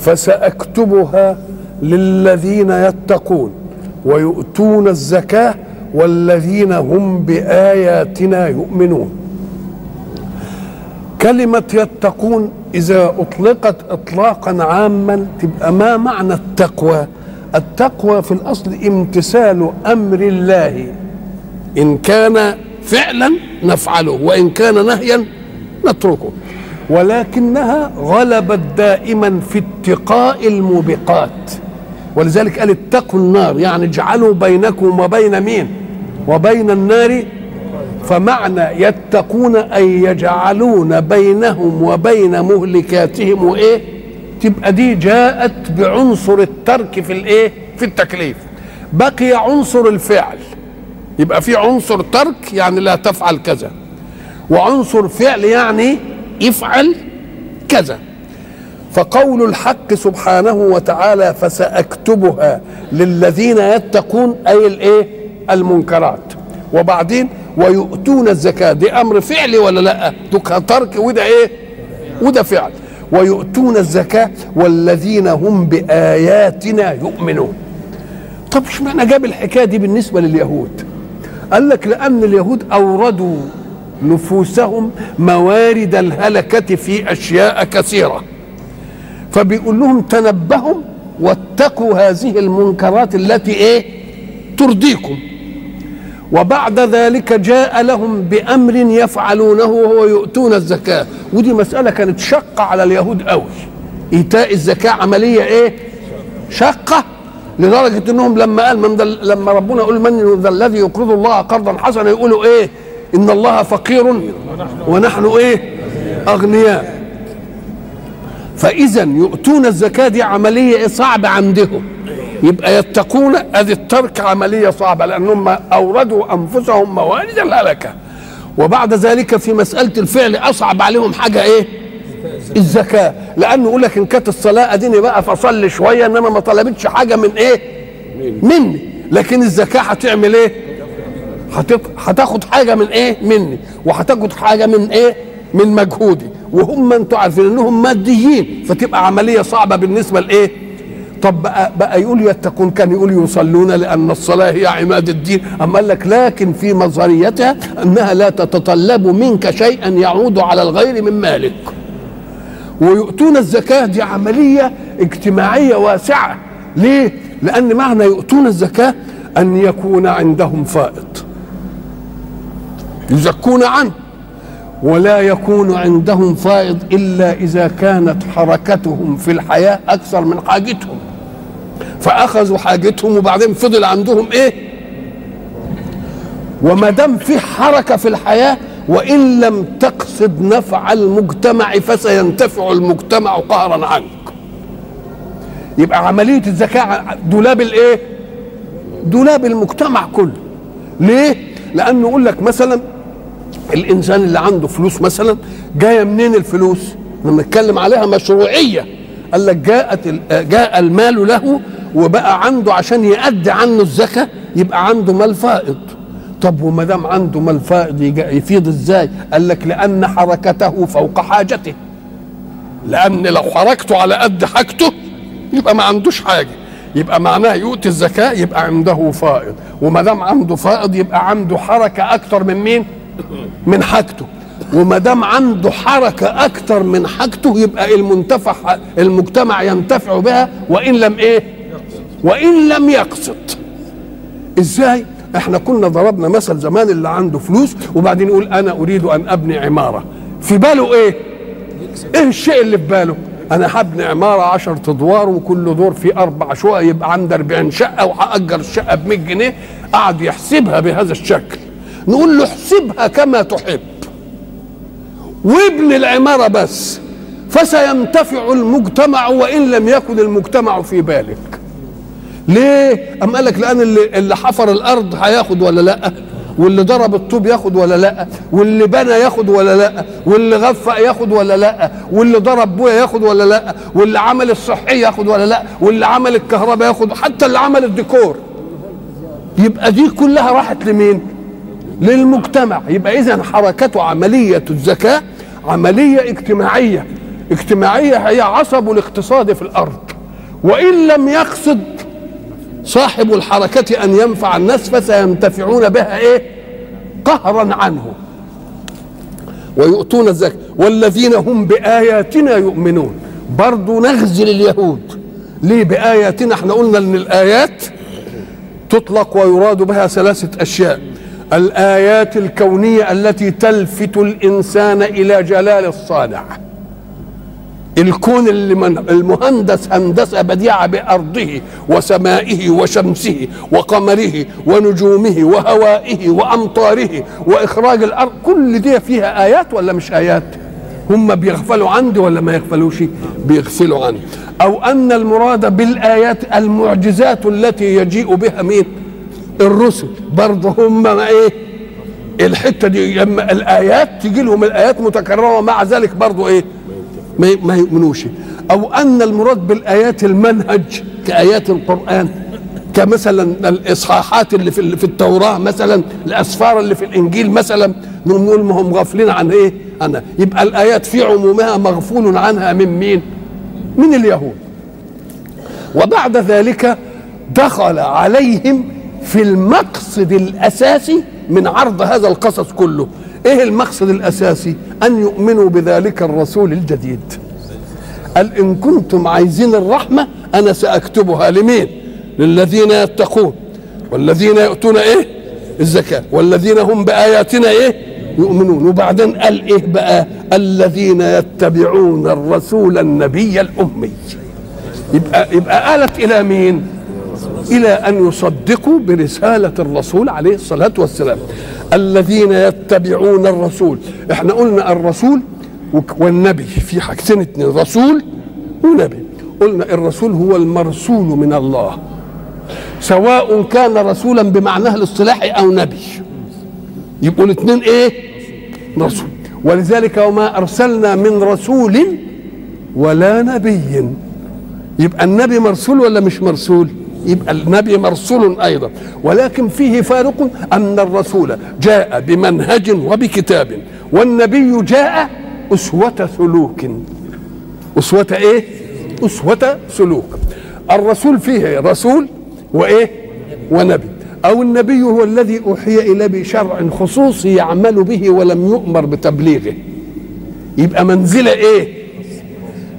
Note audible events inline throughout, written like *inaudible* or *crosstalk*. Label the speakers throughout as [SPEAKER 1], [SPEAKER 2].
[SPEAKER 1] فسأكتبها للذين يتقون ويؤتون الزكاة والذين هم بآياتنا يؤمنون. كلمة يتقون إذا أطلقت اطلاقا عاما تبقى ما معنى التقوى؟ التقوى في الأصل امتثال أمر الله. إن كان فعلا نفعله وإن كان نهيا نتركه. ولكنها غلبت دائما في اتقاء الموبقات. ولذلك قال اتقوا النار يعني اجعلوا بينكم وبين مين؟ وبين النار. فمعنى يتقون أي يجعلون بينهم وبين مهلكاتهم وإيه تبقى دي جاءت بعنصر الترك في الإيه؟ في التكليف. بقي عنصر الفعل. يبقى في عنصر ترك يعني لا تفعل كذا. وعنصر فعل يعني افعل كذا. فقول الحق سبحانه وتعالى فسأكتبها للذين يتقون أي الإيه؟ المنكرات. وبعدين ويؤتون الزكاة دي أمر فعلي ولا لأ؟ ده ترك وده إيه؟ وده فعل. ويؤتون الزكاة والذين هم بآياتنا يؤمنون. طب اشمعنى جاب الحكاية دي بالنسبة لليهود؟ قال لك لأن اليهود أوردوا نفوسهم موارد الهلكة في أشياء كثيرة. فبيقول لهم تنبهوا واتقوا هذه المنكرات التي إيه؟ ترضيكم. وبعد ذلك جاء لهم بأمر يفعلونه وهو يؤتون الزكاة. ودي مسألة كانت شقة على اليهود قوي إيتاء الزكاة عملية إيه؟ شقة لدرجة إنهم لما قال من لما ربنا يقول من ذا الذي يقرض الله قرضا حسنا يقولوا إيه؟ إن الله فقير ونحن إيه؟ أغنياء. فإذا يؤتون الزكاة دي عملية صعبة عندهم. يبقى يتقون أدي الترك عملية صعبة لأنهم أوردوا أنفسهم موارد الهلكة. وبعد ذلك في مسألة الفعل أصعب عليهم حاجة إيه؟ الزكاة. لأنه يقول لك إن كانت الصلاة أديني بقى فصلي شوية إنما ما طلبتش حاجة من إيه؟ مني. لكن الزكاة هتعمل إيه؟ هتاخد حاجة من إيه؟ مني. وهتاخد حاجة من إيه؟ من مجهودي. وهم أنتوا عارفين إنهم ماديين فتبقى عملية صعبة بالنسبة لإيه؟ طب بقى, بقى يقول يتقون كان يقول يصلون لأن الصلاة هي عماد الدين. أما قال لك لكن في مظهريتها أنها لا تتطلب منك شيئا يعود على الغير من مالك. ويؤتون الزكاة دي عملية اجتماعية واسعة. ليه؟ لأن معنى يؤتون الزكاة أن يكون عندهم فائض. يزكون عنه. ولا يكون عندهم فائض إلا إذا كانت حركتهم في الحياة أكثر من حاجتهم. فأخذوا حاجتهم وبعدين فضل عندهم إيه؟ وما دام في حركة في الحياة وإن لم تقصد نفع المجتمع فسينتفع المجتمع قهرا عنك. يبقى عملية الزكاة دولاب الإيه؟ دولاب المجتمع كله. ليه؟ لأنه يقول لك مثلا الإنسان اللي عنده فلوس مثلا جاية منين الفلوس؟ لما نتكلم عليها مشروعية. قال لك جاءت جاء المال له وبقى عنده عشان يأدي عنه الزكاة يبقى عنده مال فائض. طب وما دام عنده مال فائض يفيض إزاي؟ قال لك لأن حركته فوق حاجته. لأن لو حركته على قد حاجته يبقى ما عندوش حاجة. يبقى معناه يؤتي الزكاة يبقى عنده فائض. وما دام عنده فائض يبقى عنده حركة أكتر من مين؟ من حاجته. وما دام عنده حركة أكتر من حاجته يبقى المنتفع المجتمع ينتفع بها وإن لم إيه؟ وإن لم يقصد إزاي؟ إحنا كنا ضربنا مثل زمان اللي عنده فلوس وبعدين يقول أنا أريد أن أبني عمارة. في باله إيه؟ إيه الشيء اللي في باله؟ أنا هبني عمارة 10 أدوار وكل دور فيه أربع شقق يبقى عندي 40 شقة وهأجر الشقة ب 100 جنيه قعد يحسبها بهذا الشكل. نقول له احسبها كما تحب. وابن العمارة بس فسينتفع المجتمع وإن لم يكن المجتمع في بالك. ليه؟ أم قال لك لأن اللي, اللي حفر الأرض هياخد ولا لأ؟ واللي ضرب الطوب ياخد ولا لأ؟ واللي بنى ياخد ولا لأ؟ واللي غفق ياخد ولا لأ؟ واللي ضرب بويا ياخد ولا لأ؟ واللي عمل الصحي ياخد ولا لأ؟ واللي عمل الكهرباء ياخد حتى اللي عمل الديكور. يبقى دي كلها راحت لمين؟ للمجتمع. يبقى اذا حركة عملية الزكاة عملية اجتماعية. اجتماعية هي عصب الاقتصاد في الأرض. وإن لم يقصد صاحب الحركة أن ينفع الناس فسينتفعون بها إيه؟ قهرا عنه. ويؤتون الزكاة. والذين هم بآياتنا يؤمنون. برضو نغزل اليهود. ليه بآياتنا؟ إحنا قلنا إن الآيات تطلق ويراد بها ثلاثة أشياء. الآيات الكونية التي تلفت الإنسان إلى جلال الصانع الكون اللي المهندس هندسة بديعة بأرضه وسمائه وشمسه وقمره ونجومه وهوائه وأمطاره وإخراج الأرض كل دي فيها آيات ولا مش آيات؟ هم بيغفلوا عندي ولا ما يغفلوش؟ بيغفلوا عني أو أن المراد بالآيات المعجزات التي يجيء بها مين؟ الرسل برضه هم ما إيه الحتة دي لما الآيات تجي لهم الآيات متكررة ومع ذلك برضه إيه ما يؤمنوش أو أن المراد بالآيات المنهج كآيات القرآن كمثلا الإصحاحات اللي في في التوراة مثلا الأسفار اللي في الإنجيل مثلا نقول ما هم غافلين عن إيه؟ عنها يبقى الآيات في عمومها مغفول عنها من مين؟ من اليهود وبعد ذلك دخل عليهم في المقصد الأساسي من عرض هذا القصص كله. إيه المقصد الأساسي؟ أن يؤمنوا بذلك الرسول الجديد. قال إن كنتم عايزين الرحمة أنا سأكتبها لمين؟ للذين يتقون. والذين يؤتون إيه؟ الزكاة. والذين هم بآياتنا إيه؟ يؤمنون. وبعدين قال إيه بقى؟ الذين يتبعون الرسول النبي الأمي. يبقى يبقى آلت إلى مين؟ إلى أن يصدقوا برسالة الرسول عليه الصلاة والسلام. الذين يتبعون الرسول. إحنا قلنا الرسول والنبي. في حاجتين اتنين رسول ونبي. قلنا الرسول هو المرسول من الله. سواء كان رسولا بمعناه الاصطلاحي أو نبي. يبقوا الاثنين إيه؟ رسول ولذلك وما أرسلنا من رسول ولا نبي. يبقى النبي مرسول ولا مش مرسول؟ يبقى النبي مرسول أيضا. ولكن فيه فارق أن الرسول جاء بمنهج وبكتاب والنبي جاء أسوة سلوك. أسوة إيه؟ أسوة سلوك. الرسول فيه رسول وإيه؟ ونبي. أو النبي هو الذي أوحي اليه بشرع خصوصي يعمل به ولم يؤمر بتبليغه. يبقى منزلة إيه؟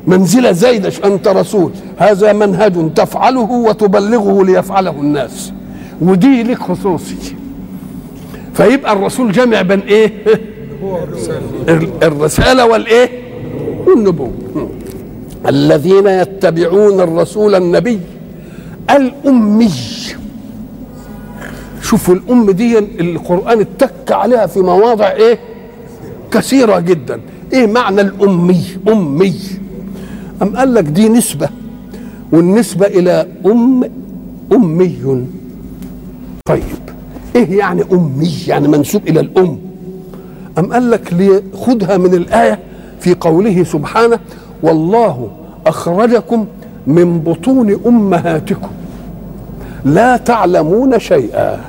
[SPEAKER 1] منزلة زايدة. أنت رسول. هذا منهج تفعله وتبلغه ليفعله الناس. ودي لك خصوصي. فيبقى الرسول جمع بين إيه؟ الرسالة والإيه؟ والنبوة. الذين يتبعون الرسول النبي الأمي. شوفوا الأم دي القرآن اتك عليها في مواضع إيه؟ كثيرة جدا. إيه معنى الأمي؟ أمي. أم قال لك دي نسبة. والنسبة إلى أم أمي. طيب إيه يعني أمي؟ يعني منسوب إلى الأم. أم قال لك خذها من الآية في قوله سبحانه والله أخرجكم من بطون أمهاتكم لا تعلمون شيئا.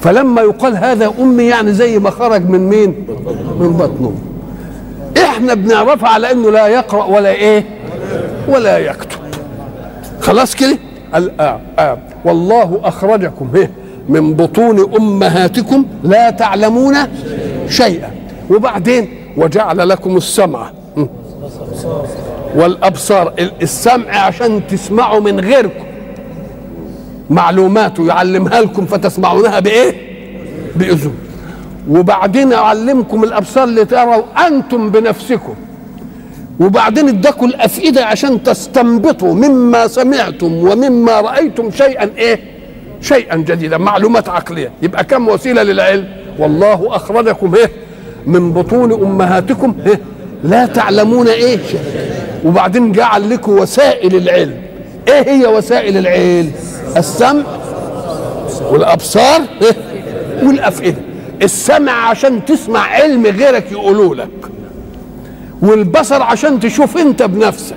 [SPEAKER 1] فلما يقال هذا أمي يعني زي ما خرج من مين؟ من بطنه. إحنا بنعرفها على إنه لا يقرأ ولا إيه؟ ولا يكتب. خلاص كده؟ آه آه. والله أخرجكم إيه؟ من بطون أمهاتكم لا تعلمون شيئا. وبعدين وجعل لكم السمع والأبصار السمع عشان تسمعوا من غيركم. معلومات يعلمها لكم فتسمعونها بإيه؟ بأذن. وبعدين أعلمكم الأبصار لتروا أنتم بنفسكم. وبعدين اداكم الأفئدة عشان تستنبطوا مما سمعتم ومما رأيتم شيئا إيه؟ شيئا جديدا معلومات عقلية. يبقى كم وسيلة للعلم؟ والله أخرجكم إيه؟ من بطون أمهاتكم إيه؟ لا تعلمون إيه؟ وبعدين جعل لكم وسائل العلم. إيه هي وسائل العلم؟ السمع والأبصار إيه؟ والأفئدة. السمع عشان تسمع علم غيرك يقولوا لك. والبصر عشان تشوف انت بنفسك.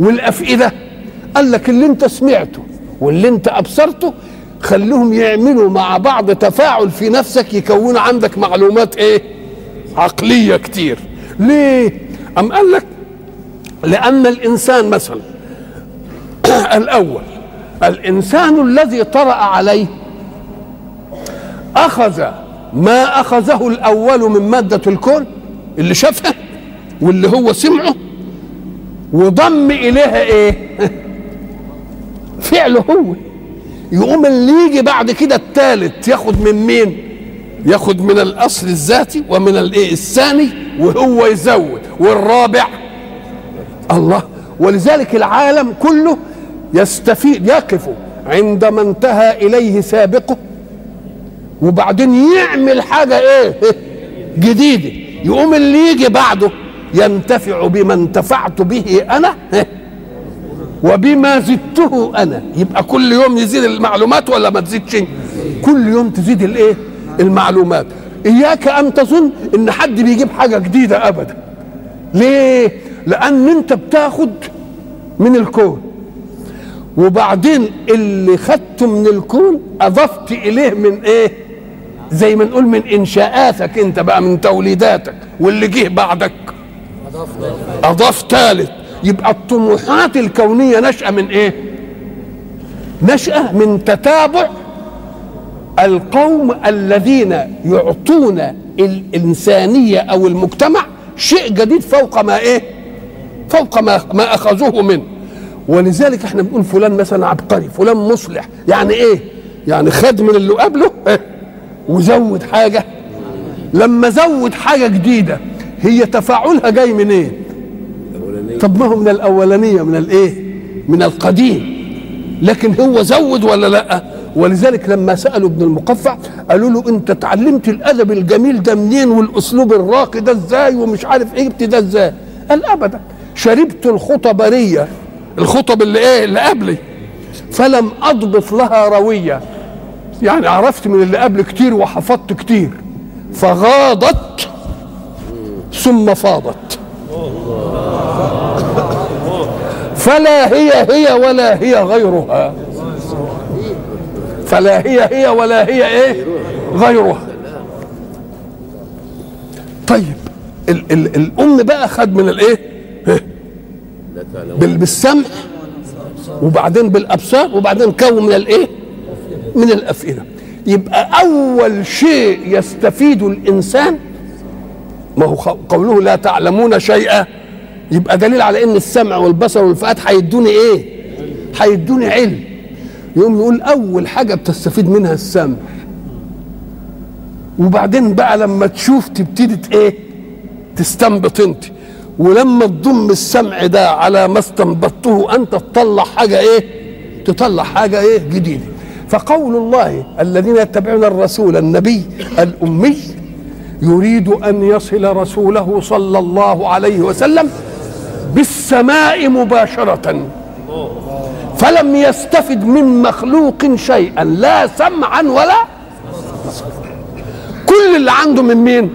[SPEAKER 1] والأفئدة قال لك اللي انت سمعته واللي انت أبصرته خليهم يعملوا مع بعض تفاعل في نفسك يكون عندك معلومات إيه؟ عقلية كتير. ليه؟ أم قال لك؟ لأن الإنسان مثلا *clears throat* الأول الإنسان الذي طرأ عليه أخذ ما أخذه الأول من مادة الكون اللي شافها؟ واللي هو سمعه وضم إليها إيه؟ فعله هو. يقوم اللي يجي بعد كده الثالث ياخد من مين؟ ياخد من الأصل الذاتي ومن الإيه؟ الثاني وهو يزود. والرابع الله. ولذلك العالم كله يستفيد يقف عندما انتهى إليه سابقه وبعدين يعمل حاجة إيه؟ *laughs* جديدة. يقوم اللي يجي بعده ينتفع بما انتفعت به أنا وبما زدته أنا. يبقى كل يوم يزيد المعلومات ولا ما تزيدش؟ كل يوم تزيد الإيه؟ المعلومات. إياك أن تظن إن حد بيجيب حاجة جديدة ابدا. ليه؟ لأن أنت بتاخد من الكون. وبعدين اللي خدته من الكون أضفت إليه من إيه؟ زي ما نقول من إنشاءاتك أنت بقى من توليداتك واللي جه بعدك. أضاف ثالث يبقى الطموحات الكونية نشأة من إيه؟ نشأة من تتابع القوم الذين يعطون الإنسانية أو المجتمع شيء جديد فوق ما إيه؟ فوق ما, ما أخذوه منه. ولذلك إحنا بنقول فلان مثلا عبقري فلان مصلح. يعني إيه؟ يعني خد من اللي قبله إيه؟ وزود حاجة. لما زود حاجة جديدة هي تفاعلها جاي منين؟ إيه؟ طب ما هو من الأولانية من الايه من القديم. لكن هو زود ولا لأ؟ ولذلك لما سألوا ابن المقفع قالوا له أنت اتعلمت الأدب الجميل ده منين والأسلوب الراقي ده إزاي ومش عارف إيه ده إزاي؟ قال ابدا. شربت الخطبريه الخطب اللي إيه؟ اللي قبلي. فلم أضبط لها روية. يعني عرفت من اللي قبل كتير وحفظت كتير. فغاضت ثم فاضت. فلا هي هي ولا هي غيرها. فلا هي هي ولا هي إيه؟ غيرها. طيب ال ال الأم بقى خد من الإيه؟ بال بالسمع وبعدين بالأبصار وبعدين كون من الإيه؟ من الأفئدة. يبقى أول شيء يستفيد الإنسان ما هو قوله لا تعلمون شيئا. يبقى دليل على إن السمع والبصر والفؤاد هيدوني إيه؟ هيدوني علم. يقوم نقول أول حاجة بتستفيد منها السمع. وبعدين بقى لما تشوف تبتدي إيه؟ تستنبط أنت. ولما تضم السمع ده على ما استنبطته انت تطلع حاجة إيه؟ تطلع حاجة إيه؟ جديدة. فقول الله الذين يتبعون الرسول النبي الأمي يريد أن يصل رسوله صلى الله عليه وسلم بالسماء مباشرة. فلم يستفد من مخلوق شيئا لا سمعا ولا كل اللي عنده من مين؟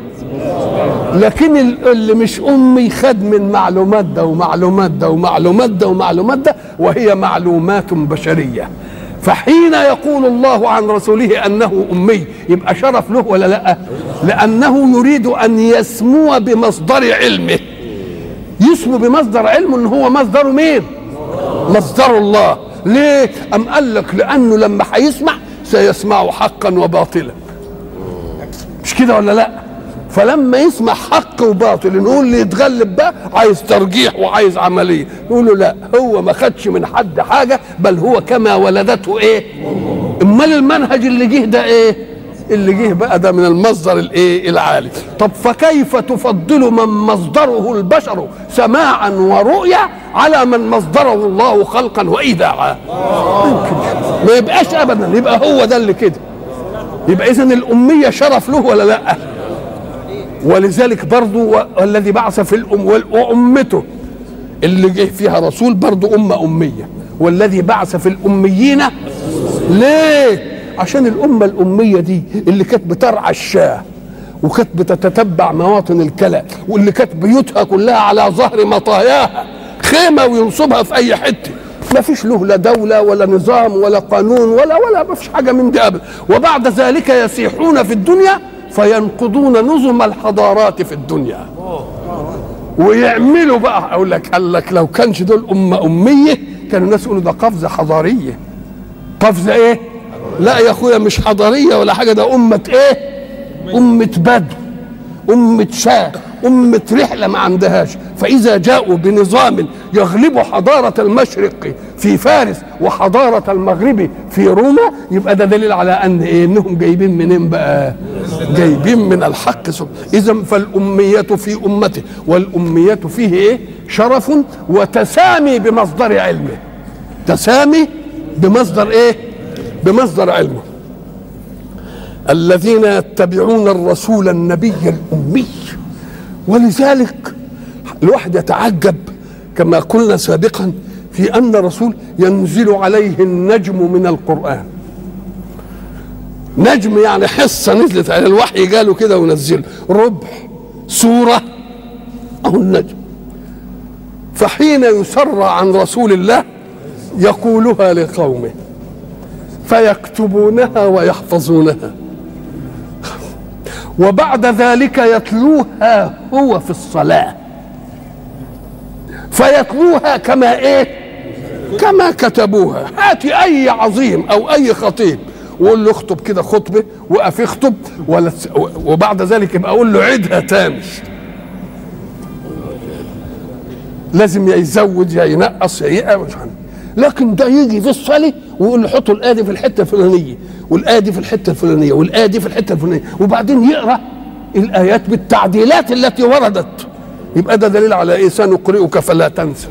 [SPEAKER 1] لكن اللي مش أمي خد من معلومات ده ومعلومات ده ومعلومات ده ومعلومات ده وهي معلومات بشرية. فحين يقول الله عن رسوله أنه أمي يبقى شرف له ولا لأ؟ لأنه يريد أن يسمو بمصدر علمه. يسمو بمصدر علمه إن هو مصدر مين؟ مصدر الله. ليه؟ أم قال لك لأنه لما هيسمع سيسمع حقا وباطلا. مش كده ولا لأ؟ فلما يسمع حق وباطل نقول اللي يتغلب بقى عايز ترجيح وعايز عملية. نقول له لا هو ما خدش من حد حاجة بل هو كما ولدته إيه؟ أمال المنهج اللي جه ده إيه؟ اللي جه بقى ده من المصدر الإيه؟ العالي. طب فكيف تفضل من مصدره البشر سماعا ورؤيا على من مصدره الله خلقا وايداعا؟ ما يبقاش ابدا يبقى هو ده اللي كده. يبقى اذا الأمية شرف له ولا لأ؟ ولذلك برضو والذي بعث في الأم وأمته اللي جه فيها رسول برضو أمة أمية. والذي بعث في الأميين ليه؟ عشان الأمة الأمية دي اللي كانت بترعى الشاه وكانت بتتتبع مواطن الكلى واللي كانت بيوتها كلها على ظهر مطاياها خيمة وينصبها في أي حتة. ما فيش له لا دولة ولا نظام ولا قانون ولا ولا ما فيش حاجة من دي أبدا. وبعد ذلك يسيحون في الدنيا فينقضون نظم الحضارات في الدنيا. ويعملوا بقى. أقول لك قال لك لو كانش دول أمة أمية كانوا الناس يقولوا ده قفزة حضارية. قفزة إيه؟ لا يا أخويا مش حضارية ولا حاجة ده أمة إيه؟ أمة بدو أمة شاه أمة رحلة ما عندهاش. فإذا جاءوا بنظام يغلب حضارة المشرق في فارس وحضارة المغرب في روما يبقى ده دليل على أن إيه إنهم جايبين منين بقى؟ جايبين من الحق إذا فالأمية في أمته والأمية فيه إيه؟ شرف وتسامي بمصدر علمه. تسامي بمصدر إيه؟ بمصدر علمه. الذين يتبعون الرسول النبي الأمي ولذلك الواحد يتعجب كما قلنا سابقا في أن الرسول ينزل عليه النجم من القرآن. نجم يعني حصة نزلت على الوحي قالوا كده ونزله ربع سورة أو النجم. فحين يسر عن رسول الله يقولها لقومه فيكتبونها ويحفظونها. وبعد ذلك يتلوها هو في الصلاة. فيتلوها كما إيه؟ كما كتبوها. هات أي عظيم أو أي خطيب. وقول له اخطب كده خطبة وقف يخطب ولا وبعد ذلك يبقى أقول له عيدها تاني لازم يا يزود يا ينقص يا يقوى لكن ده يجي في الصلاة ويقول له حطوا الايه دي في الحتة الفلانية والايه دي في الحتة الفلانية والايه دي في الحتة الفلانية وبعدين يقرأ الآيات بالتعديلات التي وردت. يبقى ده دليل على إيه؟ سنقرئك فلا تنسى.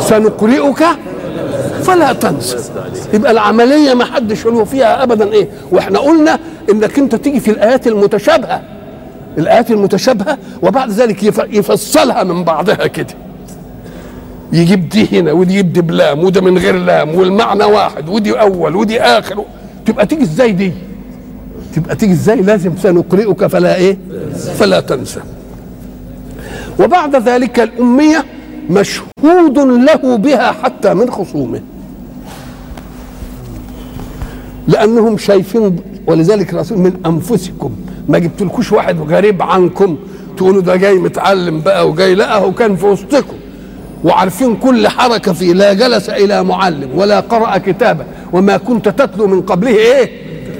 [SPEAKER 1] سنقرئك فلا تنسى يبقى العملية ما حدش له فيها ابدا إيه؟ وإحنا قلنا إنك أنت تيجي في الآيات المتشابهة. الآيات المتشابهة وبعد ذلك يفصلها من بعضها كده. يجيب دي هنا ودي يجيب دي بلام وده من غير لام والمعنى واحد ودي أول ودي آخر تبقى تيجي إزاي دي؟ تبقى تيجي إزاي؟ لازم سنقرئك فلا إيه؟ فلا تنسى وبعد ذلك الأمية مشهود له بها حتى من خصومه. لأنهم شايفين ولذلك الرسول من أنفسكم. ما جبتلكوش واحد غريب عنكم. تقولوا ده جاي متعلم بقى وجاي. لا هو كان في وسطكم. وعارفين كل حركة فيه. لا جلس إلى معلم ولا قرأ كتابا وما كنت تتلو من قبله إيه؟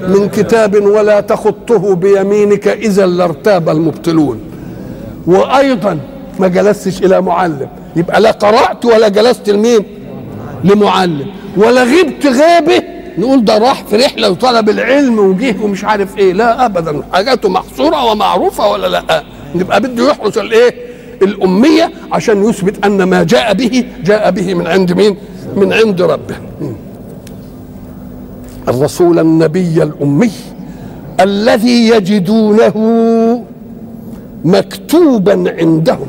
[SPEAKER 1] من كتاب ولا تخطه بيمينك إذا لارتاب المبطلون. وأيضا ما جلستش إلى معلم. يبقى لا قرأت ولا جلست لمين؟ لمعلم. ولا غبت غيبه نقول ده راح في رحلة وطلب العلم وجه ومش عارف إيه. لا ابدا. حاجاته محصورة ومعروفة ولا لا؟ نبقى بده يحرس الإيه؟ الأمية عشان يثبت أن ما جاء به جاء به من عند مين؟ من عند ربه. الرسول النبي الأمي الذي يجدونه مكتوبا عندهم.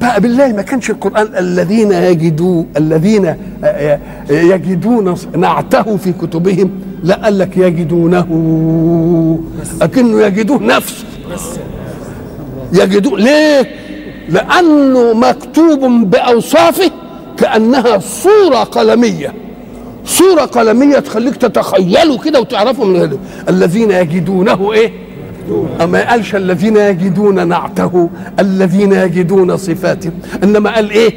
[SPEAKER 1] بقى بالله ما كانش القرآن الذين يجدوا الذين يجدون نعته في كتبهم لا قال لك يجدونه. أكنه يجدوه نفسه. يجدوه ليه؟ لأنه مكتوب بأوصافه كأنها صورة قلمية. صورة قلمية تخليك تتخيله كده وتعرفه من هذا الذين يجدونه إيه؟ أما قالش الذين يجدون نعته الذين يجدون صفاته. إنما قال إيه؟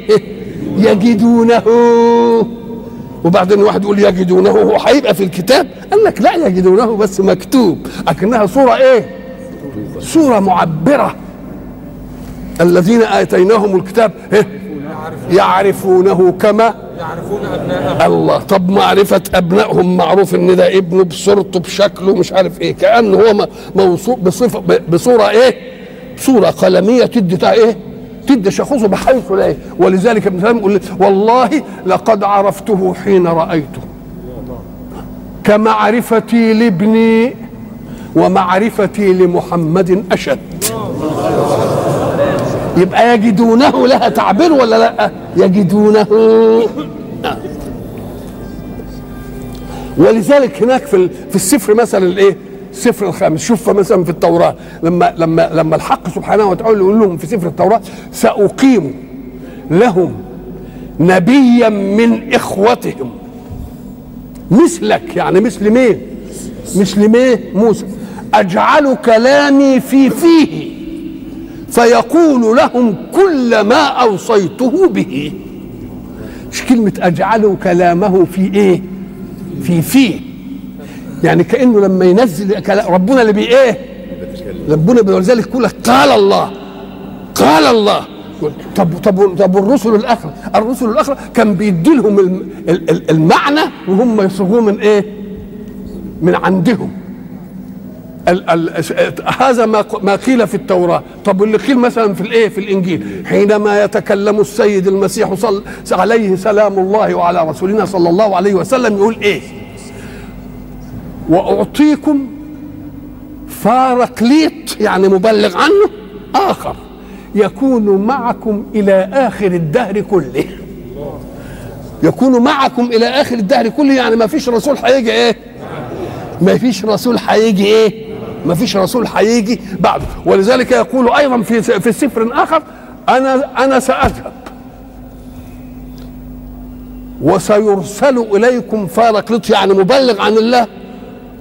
[SPEAKER 1] يجدونه. وبعدين واحد يقول يجدونه هو هيبقى في الكتاب؟ قال لك لا يجدونه بس مكتوب. لكنها صورة إيه؟ صورة معبرة. الذين آتيناهم الكتاب إيه؟ يعرفونه كما
[SPEAKER 2] يعرفون ابناءهم
[SPEAKER 1] الله طب معرفة أبنائهم معروف إن ده ابنه بصورته بشكله مش عارف إيه كأنه هو موصوف بصفة بصورة إيه؟ صورة قلمية تدي إيه؟ تدي شخصه بحيث لا إيه؟ ولذلك ابن سلام يقول والله لقد عرفته حين رأيته كمعرفتي لابني ومعرفتي لمحمد أشد يبقى يجدونه لها تعبير ولا لا؟ يجدونه. ولذلك هناك في في السفر مثلا الإيه؟ السفر الخامس. شوف مثلا في التوراة. لما لما لما الحق سبحانه وتعالى يقول لهم في سفر التوراة سأقيم لهم نبيا من إخوتهم. مثلك يعني مثل مين؟ مثل مين؟ موسى. أجعل كلامي في فيه. فيقول لهم كل ما أوصيته به. مش كلمة أجعل كلامه في إيه؟ في فيه يعني كأنه لما ينزل ربنا اللي بي إيه؟ ربنا ولذلك يقول لك قال الله قال الله. طب طب طب الرسل الاخرى الرسل الاخرى كان بيدي لهم المعنى وهم يصوغوه من إيه؟ من عندهم. ال ال هذا ما ما قيل في التوراة. طب واللي قيل مثلا في الإيه؟ في الإنجيل. حينما يتكلم السيد المسيح صل عليه سلام الله وعلى رسولنا صلى الله عليه وسلم يقول إيه؟ وأعطيكم فارقليط يعني مبلغ عنه آخر. يكون معكم إلى آخر الدهر كله. يكون معكم إلى آخر الدهر كله يعني ما فيش رسول هيجي إيه؟ ما فيش رسول هيجي إيه؟ ما فيش رسول هيجي بعده ولذلك يقول أيضا في في سفر آخر أنا أنا سأذهب. وسيرسل إليكم فارقلط يعني مبلغ عن الله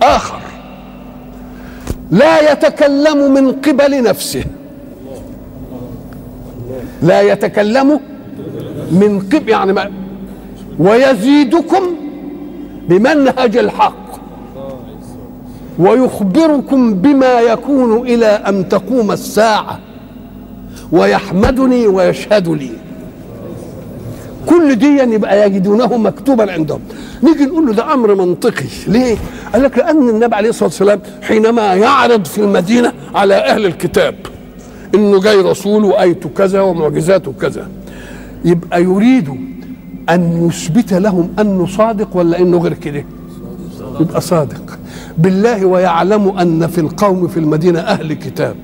[SPEAKER 1] آخر. لا يتكلم من قبل نفسه. لا يتكلم من قبل يعني ويزيدكم بمنهج الحق. ويخبركم بما يكون إلى أن تقوم الساعة ويحمدني ويشهد لي كل دي يبقى يجدونه مكتوبا عندهم. نيجي نقول له ده أمر منطقي. ليه؟ قال لك لأن النبي عليه الصلاة والسلام حينما يعرض في المدينة على أهل الكتاب إنه جاي رسول وايته كذا ومعجزاته كذا يبقى يريد أن يثبت لهم أنه صادق ولا إنه غير كده؟ يبقى صادق. بالله ويعلم أن في القوم في المدينة أهل كتاب.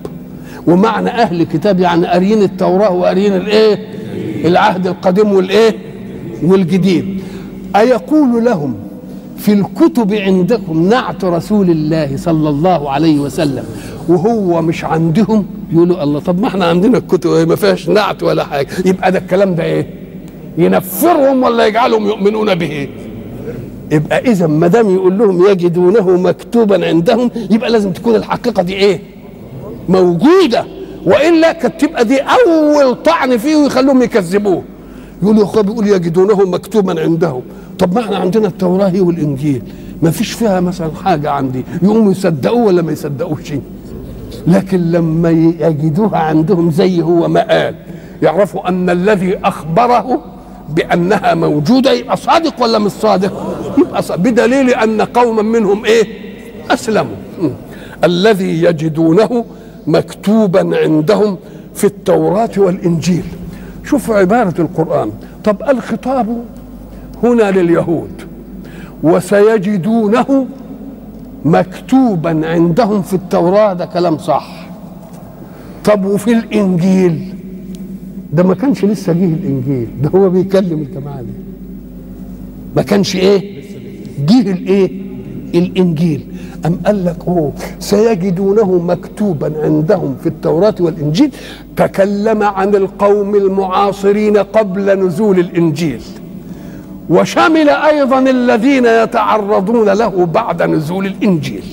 [SPEAKER 1] ومعنى أهل كتاب يعني قاريين التوراة وقاريين الإيه؟ العهد القديم والإيه؟ والجديد. أيقول لهم في الكتب عندكم نعت رسول الله صلى الله عليه وسلم وهو مش عندهم؟ يقولوا الله طب ما إحنا عندنا الكتب ما فيهاش نعت ولا حاجة. يبقى ده الكلام ده إيه؟ ينفرهم ولا يجعلهم يؤمنون به. يبقى إذا ما دام يقول لهم يجدونه مكتوبا عندهم يبقى لازم تكون الحقيقة دي إيه؟ موجودة. وإلا كانت تبقى دي أول طعن فيه ويخلوهم يكذبوه. يقولوا هو بيقول يجدونه مكتوبا عندهم. طب ما إحنا عندنا التوراة والإنجيل. ما فيش فيها مثلا حاجة عندي. يقوموا يصدقوه ولا ما يصدقوش؟ لكن لما يجدوها عندهم زي هو ما قال يعرفوا أن الذي أخبره بأنها موجودة يبقى صادق ولا مش صادق؟ يبقى بدليل أن قوما منهم إيه؟ أسلموا. الذي يجدونه مكتوبا عندهم في التوراة والإنجيل. شوف عبارة القرآن. طب الخطاب هنا لليهود. وسيجدونه مكتوبا عندهم في التوراة. ده كلام صح. طب وفي الإنجيل؟ ده ما كانش لسه جه الإنجيل. ده هو بيكلم الجماعة دي. ما كانش إيه؟ جه الإيه؟ الإنجيل. أم قال لك أوه سيجدونه مكتوبا عندهم في التوراة والإنجيل؟ تكلم عن القوم المعاصرين قبل نزول الإنجيل. وشمل أيضا الذين يتعرضون له بعد نزول الإنجيل.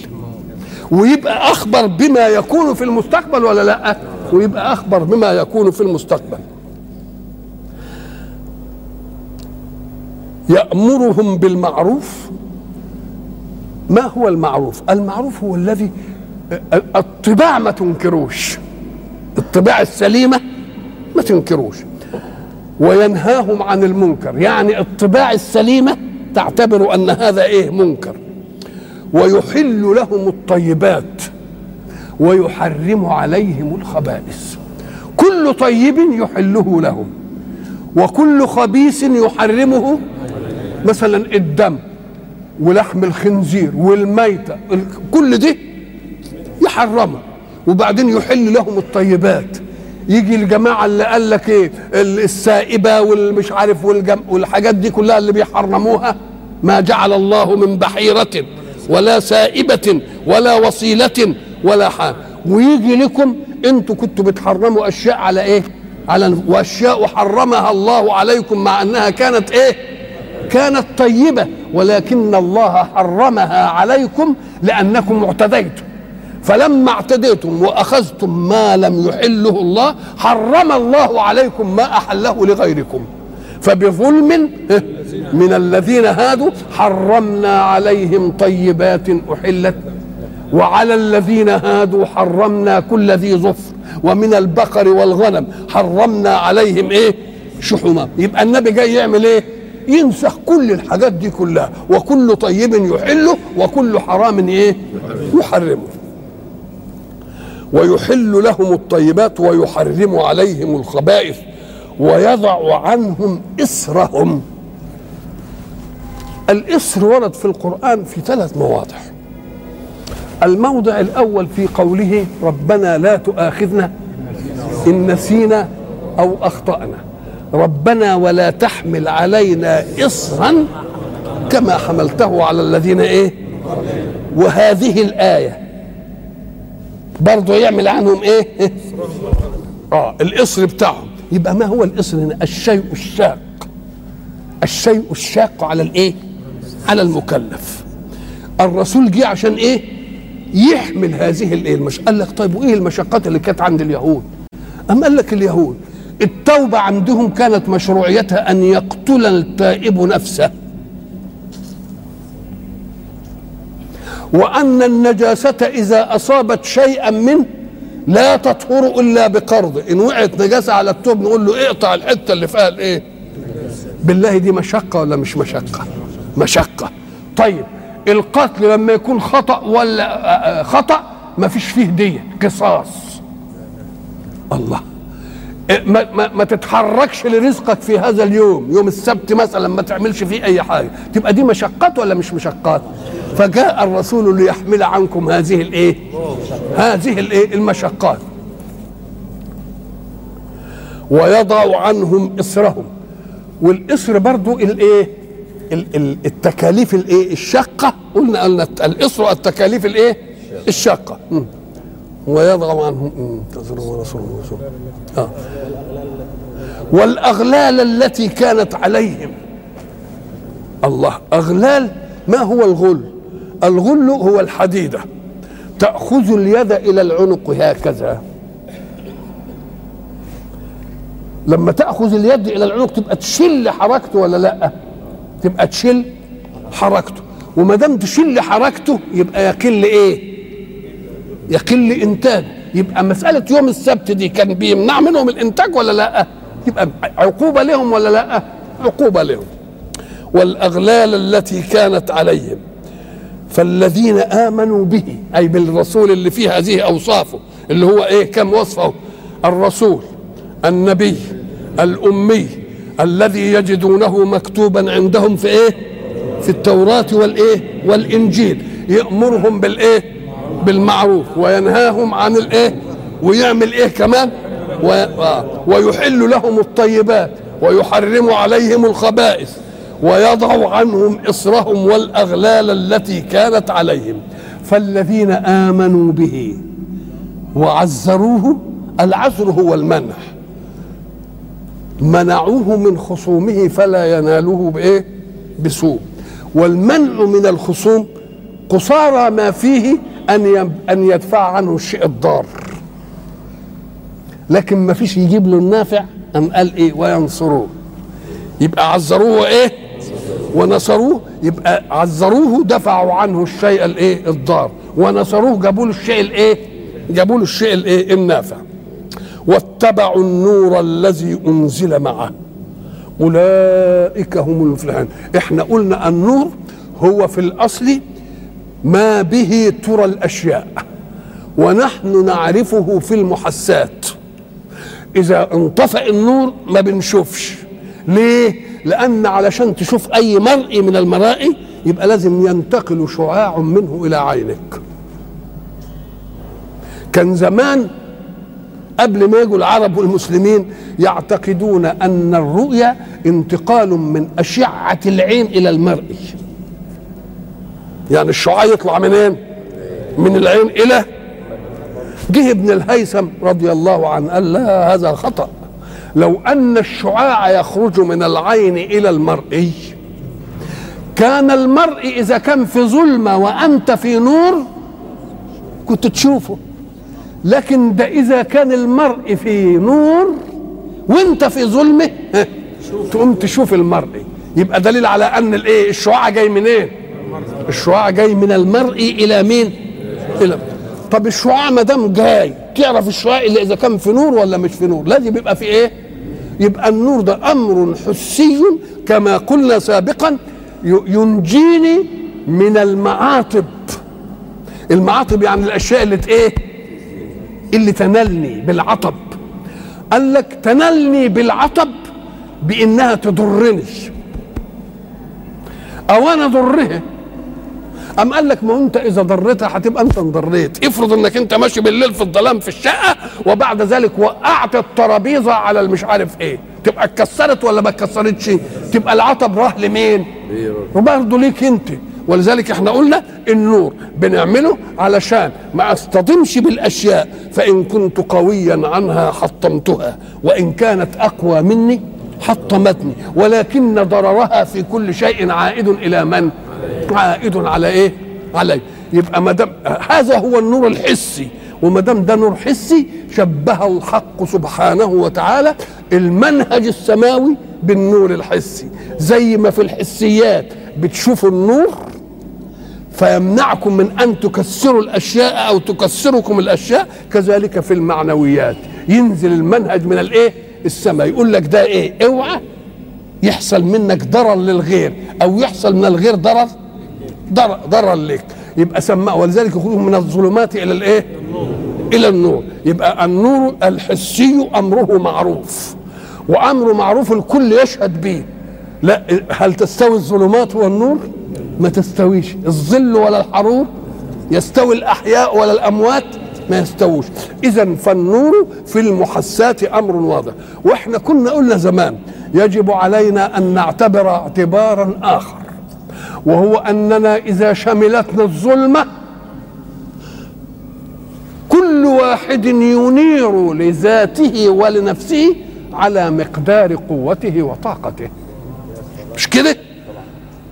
[SPEAKER 1] ويبقى أخبر بما يكون في المستقبل ولا لأ؟ ويبقى أخبر بما يكون في المستقبل. يأمرهم بالمعروف. ما هو المعروف؟ المعروف هو الذي الطباع ما تنكروش. الطباع السليمة ما تنكروش. وينهاهم عن المنكر. يعني الطباع السليمة تعتبر أن هذا إيه؟ منكر. ويحل لهم الطيبات ويحرم عليهم الخبائث. كل طيب يحله لهم. وكل خبيث يحرمه مثلا الدم ولحم الخنزير والميتة كل دي يحرمها. وبعدين يحل لهم الطيبات. يجي الجماعة اللي قال لك إيه السائبة والمش عارف والجم والحاجات دي كلها اللي بيحرموها. ما جعل الله من بحيرة ولا سائبة ولا وصيلة ولا حاجة. ويجي لكم أنتوا كنتوا بتحرموا أشياء على إيه؟ على وأشياء حرمها الله عليكم مع أنها كانت إيه؟ كانت طيبة ولكن الله حرمها عليكم لأنكم اعتديتم. فلما اعتديتم وأخذتم ما لم يحله الله حرم الله عليكم ما أحله لغيركم. فبظلم من الذين هادوا حرمنا عليهم طيبات أحلت وعلى الذين هادوا حرمنا كل ذي ظفر ومن البقر والغنم حرمنا عليهم إيه شحوما يبقى النبي جاي يعمل إيه؟ ينسخ كل الحاجات دي كلها وكل طيب يحله وكل حرام إيه؟ يحرمه. ويحل لهم الطيبات ويحرم عليهم الخبائث ويضع عنهم إسرهم. الإسر ورد في القرآن في ثلاث مواضع. الموضع الأول في قوله ربنا لا تؤاخذنا إن نسينا أو أخطأنا. ربنا ولا تحمل علينا إصرا كما حملته على الذين إيه؟ وهذه الآية. برضه يعمل عنهم إيه؟ آه الإصر بتاعهم. يبقى ما هو الإصر هنا؟ الشيء الشاق. الشيء الشاق على الإيه؟ على المكلف. الرسول جه عشان إيه؟ يحمل هذه الإيه المش... قال لك طيب وإيه المشقات اللي كانت عند اليهود؟ أم قال لك اليهود التوبة عندهم كانت مشروعيتها أن يقتل التائب نفسه. وأن النجاسة إذا أصابت شيئا منه لا تطهر إلا بقرض. إن وقعت نجاسة على التوب نقول له اقطع الحتة اللي فيها الإيه؟ بالله دي مشقة ولا مش مشقة؟ مشقة. طيب القتل لما يكون خطأ ولا خطأ ما فيش فيه دية قصاص. الله. ما, ما, ما تتحركش لرزقك في هذا اليوم يوم السبت مثلا ما تعملش فيه أي حاجة. تبقى دي مشقات ولا مش مشقات؟ فجاء الرسول ليحمل عنكم هذه الإيه؟ هذه الإيه؟ المشقات. ويضع عنهم إسرهم. والإسر برضو الإيه؟ التكاليف الإيه؟ الشاقة. قلنا قلنا الإسر التكاليف الإيه؟ الشاقة. ويضع عنهم تزروا ورسول آه. والأغلال التي كانت عليهم. الله أغلال ما هو الغل؟ الغل هو الحديدة. تأخذ اليد إلى العنق هكذا. لما تأخذ اليد إلى العنق تبقى تشل حركته ولا لأ؟ تبقى تشل حركته. وما دام تشل حركته يبقى يقل إيه؟ يقل إنتاج. يبقى مسألة يوم السبت دي كان بيمنع منهم الإنتاج ولا لأ؟ يبقى عقوبة لهم ولا لأ؟ عقوبة لهم. والأغلال التي كانت عليهم فالذين آمنوا به أي بالرسول اللي فيه هذه أوصافه اللي هو إيه كم وصفه؟ الرسول النبي الأمي الذي يجدونه مكتوبا عندهم في إيه؟ في التوراة والإيه؟ والإنجيل. يأمرهم بالإيه؟ بالمعروف وينهاهم عن الايه ويعمل إيه كمان و... ويحل لهم الطيبات ويحرم عليهم الخبائث ويضع عنهم إصرهم والأغلال التي كانت عليهم فالذين آمنوا به وعزروه العزر هو المنع منعوه من خصومه فلا يناله بإيه؟ بسوء والمنع من الخصوم قصارى ما فيه أن أن يدفع عنه الشيء الضار. لكن ما فيش يجيب له النافع أم قال إيه؟ وينصروه. يبقى عزروه إيه؟ ونصروه. يبقى عزروه دفعوا عنه الشيء الإيه؟ الضار. ونصروه جابوا له الشيء الإيه؟ جابوا له الشيء الإيه؟ النافع. واتبعوا النور الذي أنزل معه. أولئك هم المفلحون. إحنا قلنا النور هو في الأصل ما به ترى الأشياء ونحن نعرفه في المحسات. إذا انطفأ النور ما بنشوفش. ليه؟ لأن علشان تشوف أي مرئي من المرائي يبقى لازم ينتقل شعاع منه إلى عينك. كان زمان قبل ما يجوا العرب والمسلمين يعتقدون أن الرؤيا انتقال من أشعة العين إلى المرئي يعني الشعاع يطلع منين؟ من العين إلى جه ابن الهيثم رضي الله عنه قال لا هذا خطأ. لو أن الشعاع يخرج من العين إلى المرئي كان المرء إذا كان في ظلمة وأنت في نور كنت تشوفه. لكن ده إذا كان المرء في نور وأنت في ظلمة تقوم تشوف المرء. يبقى دليل على أن الإيه الشعاع جاي منين؟ إيه؟ الشعاع جاي من المرء إلى مين؟ إلى طب الشعاع ما دام جاي تعرف الشعاع إلا إذا كان في نور ولا مش في نور؟ لازم يبقى في إيه؟ يبقى النور ده أمر حسي كما قلنا سابقا ينجيني من المعاطب. المعاطب يعني الأشياء اللي إيه؟ اللي تنلني بالعطب. قال لك تنلني بالعطب بإنها تضرني. أو أنا ضرها أم قال لك ما أنت إذا ضريتها هتبقى أنت انضريت افرض إنك أنت ماشي بالليل في الظلام في الشقة وبعد ذلك وقعت الترابيزة على المش عارف إيه؟ تبقى اتكسرت ولا ما اتكسرتش؟ تبقى العطب راح لمين؟ وبرضه ليك أنت. ولذلك إحنا قلنا النور بنعمله علشان ما أصطدمش بالأشياء فإن كنت قويا عنها حطمتها وإن كانت أقوى مني حطمتني ولكن ضررها في كل شيء عائد إلى من؟ عائد على إيه؟ عليه يبقى ما دام هذا هو النور الحسي. وما دام ده نور حسي شبه الحق سبحانه وتعالى المنهج السماوي بالنور الحسي. زي ما في الحسيات بتشوفوا النور فيمنعكم من أن تكسروا الأشياء أو تكسركم الأشياء كذلك في المعنويات. ينزل المنهج من الإيه؟ السماء. يقول لك ده إيه؟ اوعى يحصل منك ضرر للغير أو يحصل من الغير ضرر؟ ضرر, ضرر لك. يبقى سماه ولذلك يخرج من الظلمات إلى الإيه؟ إلى النور. يبقى النور الحسي أمره معروف وأمر معروف الكل يشهد به. لا هل تستوي الظلمات والنور؟ ما تستويش. الظل ولا الحرور يستوي الأحياء ولا الأموات؟ ما يستووش. إذا فالنور في المحسات أمر واضح. وإحنا كنا قلنا زمان يجب علينا أن نعتبر اعتبارا آخر وهو أننا إذا شملتنا الظلمة كل واحد ينير لذاته ولنفسه على مقدار قوته وطاقته. مش كده؟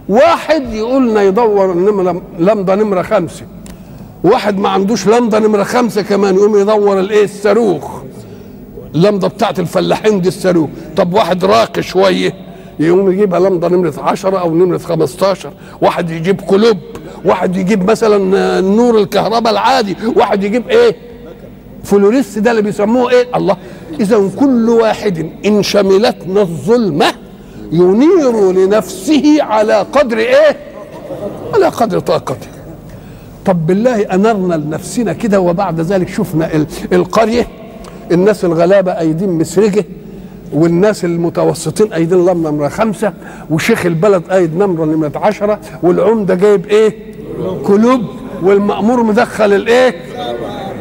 [SPEAKER 1] واحد يقولنا يدور النمرة لمضة نمرة خمسة. واحد ما عندوش لمضة نمرة خمسة كمان يقوم يدور الإيه؟ الصاروخ. اللمضة بتاعت الفلاحين دي الصاروخ. طب واحد راقي شوية يقوم يجيبها لمضة نمرة عشرة أو نمرة خمستاشر. واحد يجيب كلوب واحد يجيب مثلا نور الكهرباء العادي. واحد يجيب إيه؟ فلوريس ده اللي بيسموه إيه؟ الله. اذا كل واحد إن شملتنا الظلمة ينير لنفسه على قدر إيه؟ على قدر طاقته. طب بالله أنرنا لنفسنا كده وبعد ذلك شفنا القرية الناس الغلابة أيدين مسرجة والناس المتوسطين أيدين لمبه نمرة خمسة وشيخ البلد أيد نمرة نمرة عشرة والعمدة جايب إيه؟ كلوب والمأمور مدخل الإيه؟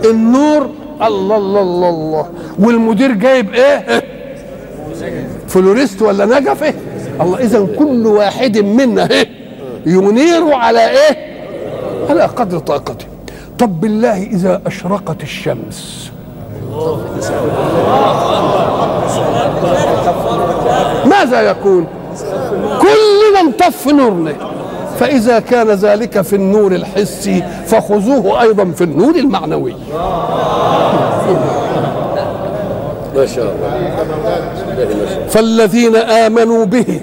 [SPEAKER 1] النور الله الله الله الله والمدير جايب إيه؟ فلوريست ولا نجفه؟ الله اذا كل واحد منا إيه؟ ينير على إيه؟ على قدر طاقته طب بالله إذا أشرقت الشمس. ماذا يكون؟ كلنا انطف نورنا. فإذا كان ذلك في النور الحسي فخذوه أيضا في النور المعنوي.
[SPEAKER 2] ما شاء الله.
[SPEAKER 1] فالذين آمنوا به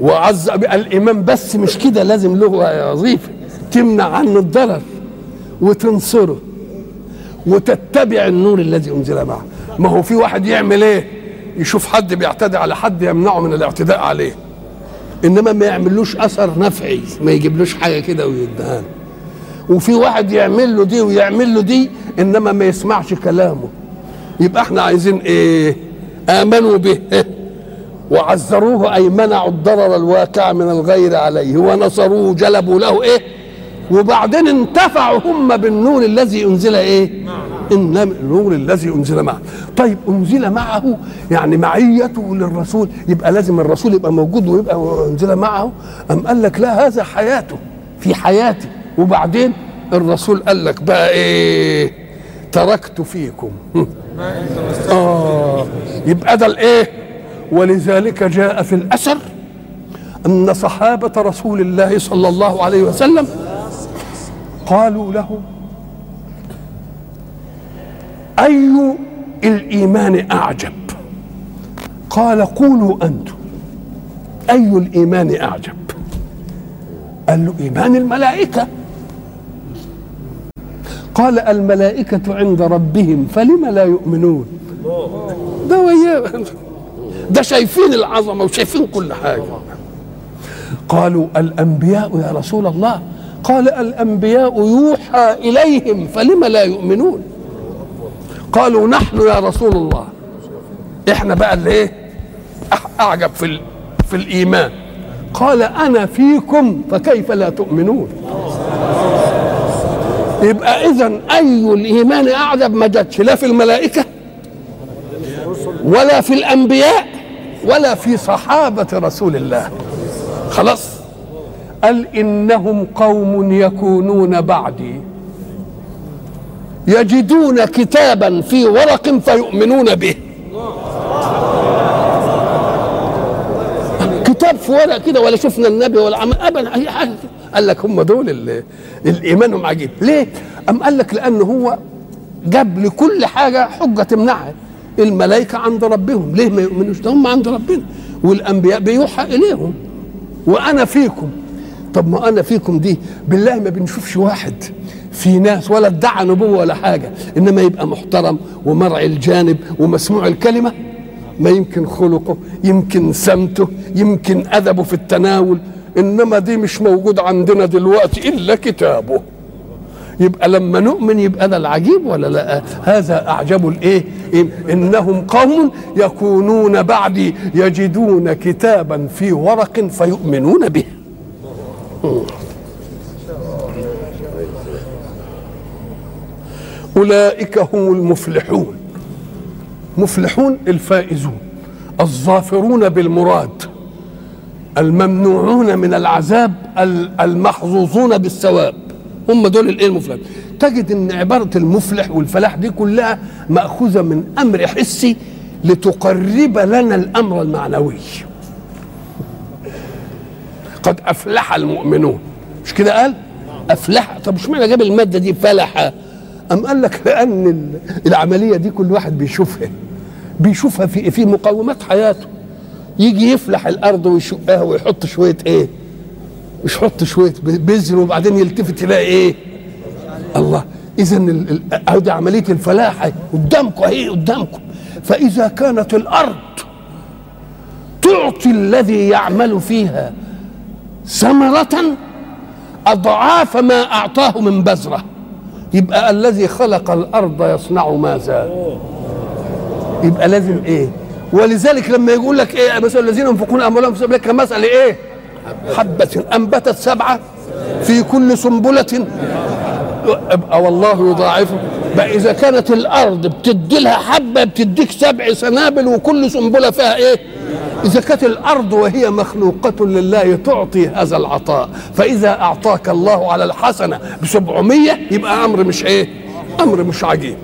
[SPEAKER 1] وعز الإيمان بس مش كده لازم له وظيفة. تمنع عنه الضرر وتنصره وتتبع النور الذي أنزل معه. ما هو في واحد يعمل إيه؟ يشوف حد بيعتدي على حد يمنعه من الاعتداء عليه. إنما ما يعملوش أثر نفعي ما يجيبلوش حاجة كده ويدهان. وفي واحد يعمل له دي ويعمل له دي إنما ما يسمعش كلامه. يبقى إحنا عايزين إيه؟ آمنوا به. وعزروه أي منعوا الضرر الواقع من الغير عليه ونصروه جلبوا له إيه؟ وبعدين انتفعوا هم بالنور الذي أنزل إيه؟ إن النور الذي أنزل معه. طيب أنزل معه يعني معيته للرسول. يبقى لازم الرسول يبقى موجود ويبقى أنزل معه؟ أم قال لك لا هذا حياته. في حياتي. وبعدين الرسول قال لك بقى إيه؟ تركت فيكم. آه. يبقى ده الإيه؟ ولذلك جاء في الأثر أن صحابة رسول الله صلى الله عليه وسلم قالوا له أي الإيمان أعجب؟ قال قولوا أنتم أي الإيمان أعجب؟ قال له إيمان الملائكة. قال الملائكة عند ربهم فلم لا يؤمنون؟ ده وياه ده شايفين العظمة وشايفين كل حاجة. قالوا الأنبياء يا رسول الله قال الأنبياء يوحى إليهم فلم لا يؤمنون؟ قالوا نحن يا رسول الله. إحنا بقى اللي إيه؟ أعجب في في الإيمان. قال أنا فيكم فكيف لا تؤمنون؟ يبقى اذا أي الإيمان أعجب ما جاتش لا في الملائكة ولا في الأنبياء ولا في صحابة رسول الله. خلاص؟ قال إنهم قوم يكونون بعدي. يجدون كتابا في ورق فيؤمنون به. كتاب في ورق كده ولا شفنا النبي ولا عمل ابدا. اي حاجة. قال لك هم دول اللي الايمانهم عجيب. ليه؟ أم قال لك لأن هو جاب لكل حاجة حجة تمنعها. الملائكة عند ربهم. ليه ما يؤمنوش؟ ده هم عند ربنا. والأنبياء بيوحى إليهم. وأنا فيكم. طب ما أنا فيكم دي بالله ما بنشوفش واحد. في ناس ولا ادعى نبوة ولا حاجة إنما يبقى محترم ومرعي الجانب ومسموع الكلمة. ما يمكن خلقه يمكن سمته يمكن أدبه في التناول إنما دي مش موجود عندنا دلوقتي إلا كتابه. يبقى لما نؤمن يبقى ده العجيب ولا لا؟ هذا أعجب الإيه؟ إنهم قوم يكونون بعدي يجدون كتابا في ورق فيؤمنون به. أولئك هم المفلحون. مفلحون الفائزون. الظافرون بالمراد. الممنوعون من العذاب ال- المحظوظون بالثواب. هم دول الإيه المفلح تجد إن عبارة المفلح والفلاح دي كلها مأخوذة من أمر حسي لتقرب لنا الأمر المعنوي. قد أفلح المؤمنون. مش كده قال؟ أفلح. طب مش معنى جاب المادة دي فلح؟ أم قال لك لأن ال- العملية دي كل واحد بيشوفها. بيشوفها في في مقومات حياته. يجي يفلح الأرض ويشقها ويحط شوية إيه؟ مش يحط شوية بذر وبعدين يلتفت يلاقي إيه؟ الله. اذا دي عملية الفلاح. أهي قدامكم اهي قدامكم. فإذا كانت الأرض تعطي الذي يعمل فيها ثمرة أضعاف ما أعطاه من بذرة. يبقى الذي خلق الأرض يصنع ماذا يبقى لازم إيه؟ ولذلك لما يقول لك إيه مثلا الذين ينفقون أموالهم في سبيل الله كمثل إيه؟ حبة. أنبتت سبعة في كل سنبلة. ابقى والله يضاعفه بقى إذا كانت الأرض بتدي لها حبة بتديك سبع سنابل وكل سنبلة فيها إيه؟ إذا كانت الأرض وهي مخلوقة لله تعطي هذا العطاء. فإذا أعطاك الله على الحسنة بسبعمية يبقى أمر مش إيه؟ أمر مش عجيب.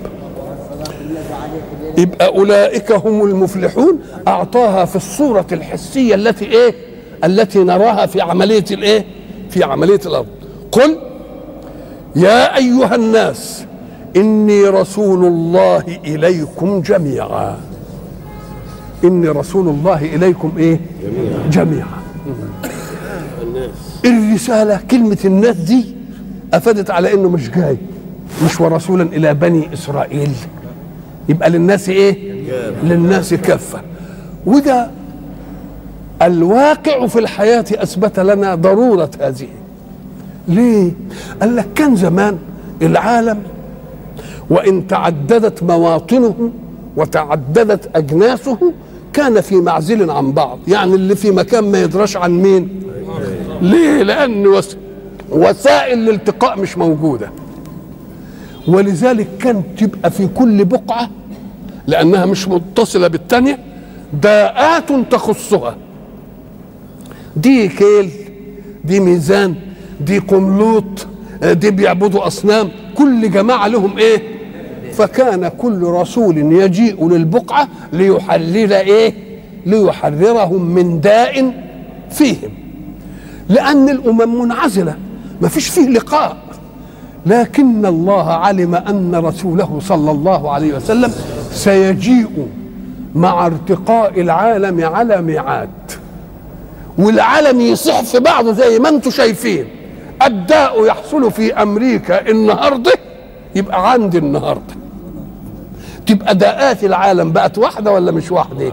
[SPEAKER 1] يبقى أولئك هم المفلحون. أعطاها في الصورة الحسية التي إيه؟ التي نراها في عملية الإيه؟ في عملية الأرض. قل يا أيها الناس إني رسول الله إليكم جميعا. إني رسول الله إليكم إيه؟ جميعا. الرسالة كلمة الناس دي أفادت على إنه مش جاي مش ورسولا إلى بني إسرائيل. يبقى للناس إيه؟ للناس كافة. وده الواقع في الحياة أثبت لنا ضرورة هذه. ليه؟ قال لك كان زمان العالم وإن تعددت مواطنه وتعددت أجناسه كان في معزل عن بعض. يعني اللي في مكان ما يدراش عن مين. ليه؟ وس... وسائل الالتقاء مش موجودة. ولذلك كانت تبقى في كل بقعة لأنها مش متصلة بالثانيه داءات تخصها. دي كيل دي ميزان دي قملوط دي بيعبدوا أصنام. كل جماعة لهم إيه؟ فكان كل رسول يجيء للبقعة ليحلل إيه؟ ليحررهم من داء فيهم. لأن الأمم منعزلة ما فيش فيه لقاء. لكن الله علم أن رسوله صلى الله عليه وسلم سيجيء مع ارتقاء العالم على ميعاد. والعالم يصح في بعضه زي ما أنتم شايفين. الداء يحصل في أمريكا النهارده يبقى عندي النهارده. تبقى داءات العالم بقت واحدة ولا مش واحدة؟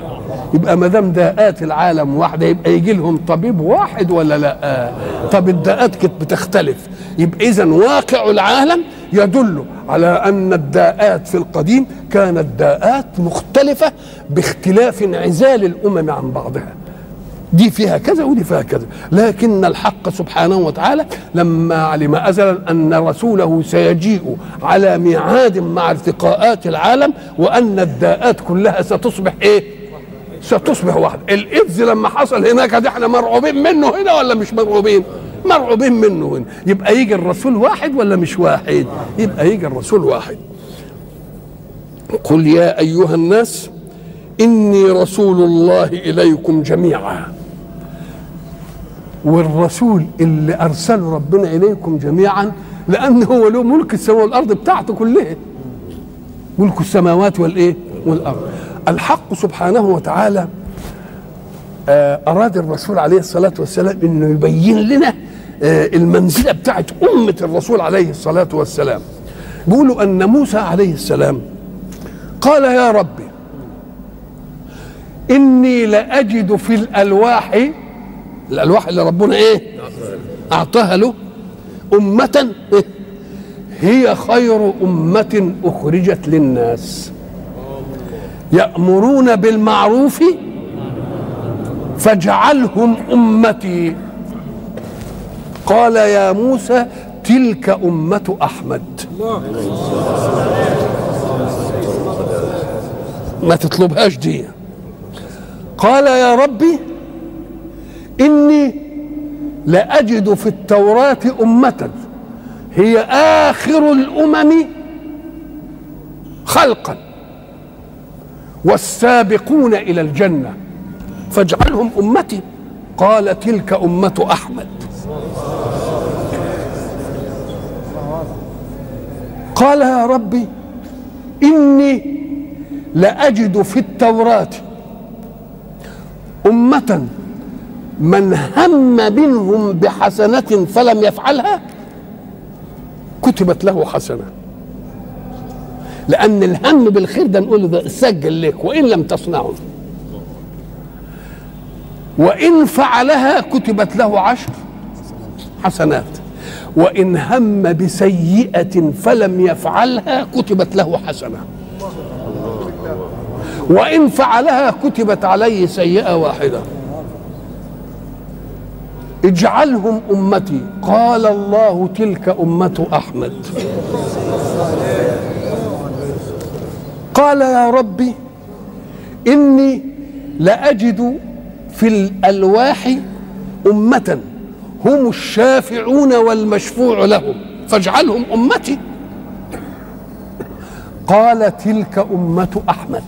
[SPEAKER 1] يبقى ما دام داءات العالم واحدة يبقى يجي لهم طبيب واحد ولا لا؟ طب الداءات كانت بتختلف. يبقى إذا واقع العالم يدل على أن الداءات في القديم كانت داءات مختلفة باختلاف انعزال الأمم عن بعضها. دي فيها كذا ودي فيها كذا. لكن الحق سبحانه وتعالى لما علم أزلا أن رسوله سيجيء على ميعاد مع ارتقاءات العالم وأن الداءات كلها ستصبح إيه؟ ستصبح واحدة. الايدز لما حصل هناك دي إحنا مرعوبين منه هنا ولا مش مرعوبين؟ مرعوبين منه هنا. يبقى يجي الرسول واحد ولا مش واحد؟ يبقى يجي الرسول واحد. قل يا أيها الناس إني رسول الله إليكم جميعا. والرسول اللي ارسله ربنا إليكم جميعا لأن هو له ملك السماء والأرض بتاعته كلها. ملك السماوات والإيه؟ والأرض. الحق سبحانه وتعالى أراد الرسول عليه الصلاة والسلام إنه يبين لنا المنزلة بتاعت أمة الرسول عليه الصلاة والسلام. بيقولوا أن موسى عليه السلام قال يا ربي إني لأجد في الألواح الألواح اللي ربنا إيه؟ أعطاها له. أمة هي خير أمة أخرجت للناس. يأمرون بالمعروف فاجعلهم أمتي. قال يا موسى تلك أمة أحمد. ما تطلبهاش دي. قال يا ربي إني لأجد في التوراة أمة. هي آخر الأمم خلقا. والسابقون إلى الجنة. فاجعلهم أمتي. قال تلك أمة أحمد. قال يا ربي إني لأجد في التوراة أمة من هم منهم بحسنة فلم يفعلها كتبت له حسنة. لأن الهم بالخير ده نقول ده سجل لك وإن لم تصنعه. وإن فعلها كتبت له عشر حسنات. وإن هم بسيئة فلم يفعلها كتبت له حسنة. وإن فعلها كتبت عليه سيئة واحدة. اجعلهم أمتي. قال الله تلك أمة أحمد. قال يا ربي إني لأجد في الألواح أمة هم الشافعون والمشفوع لهم. فاجعلهم أمتي. قال تلك أمة أحمد.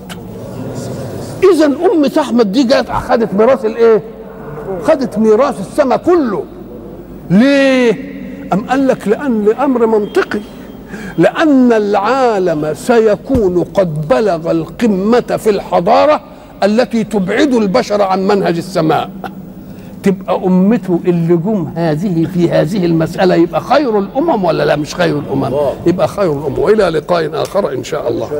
[SPEAKER 1] اذا أمة أحمد دي جت أخذت ميراث الإيه؟ خدت ميراث السماء كله. ليه؟ أم قال لك لأن أمر منطقي. لأن العالم سيكون قد بلغ القمة في الحضارة التي تبعد البشر عن منهج السماء. تبقى أمته اللي جم هذه في هذه المسألة يبقى خير الأمم ولا لا؟ مش خير الأمم. يبقى خير الأمم. وإلى لقاء آخر إن شاء الله.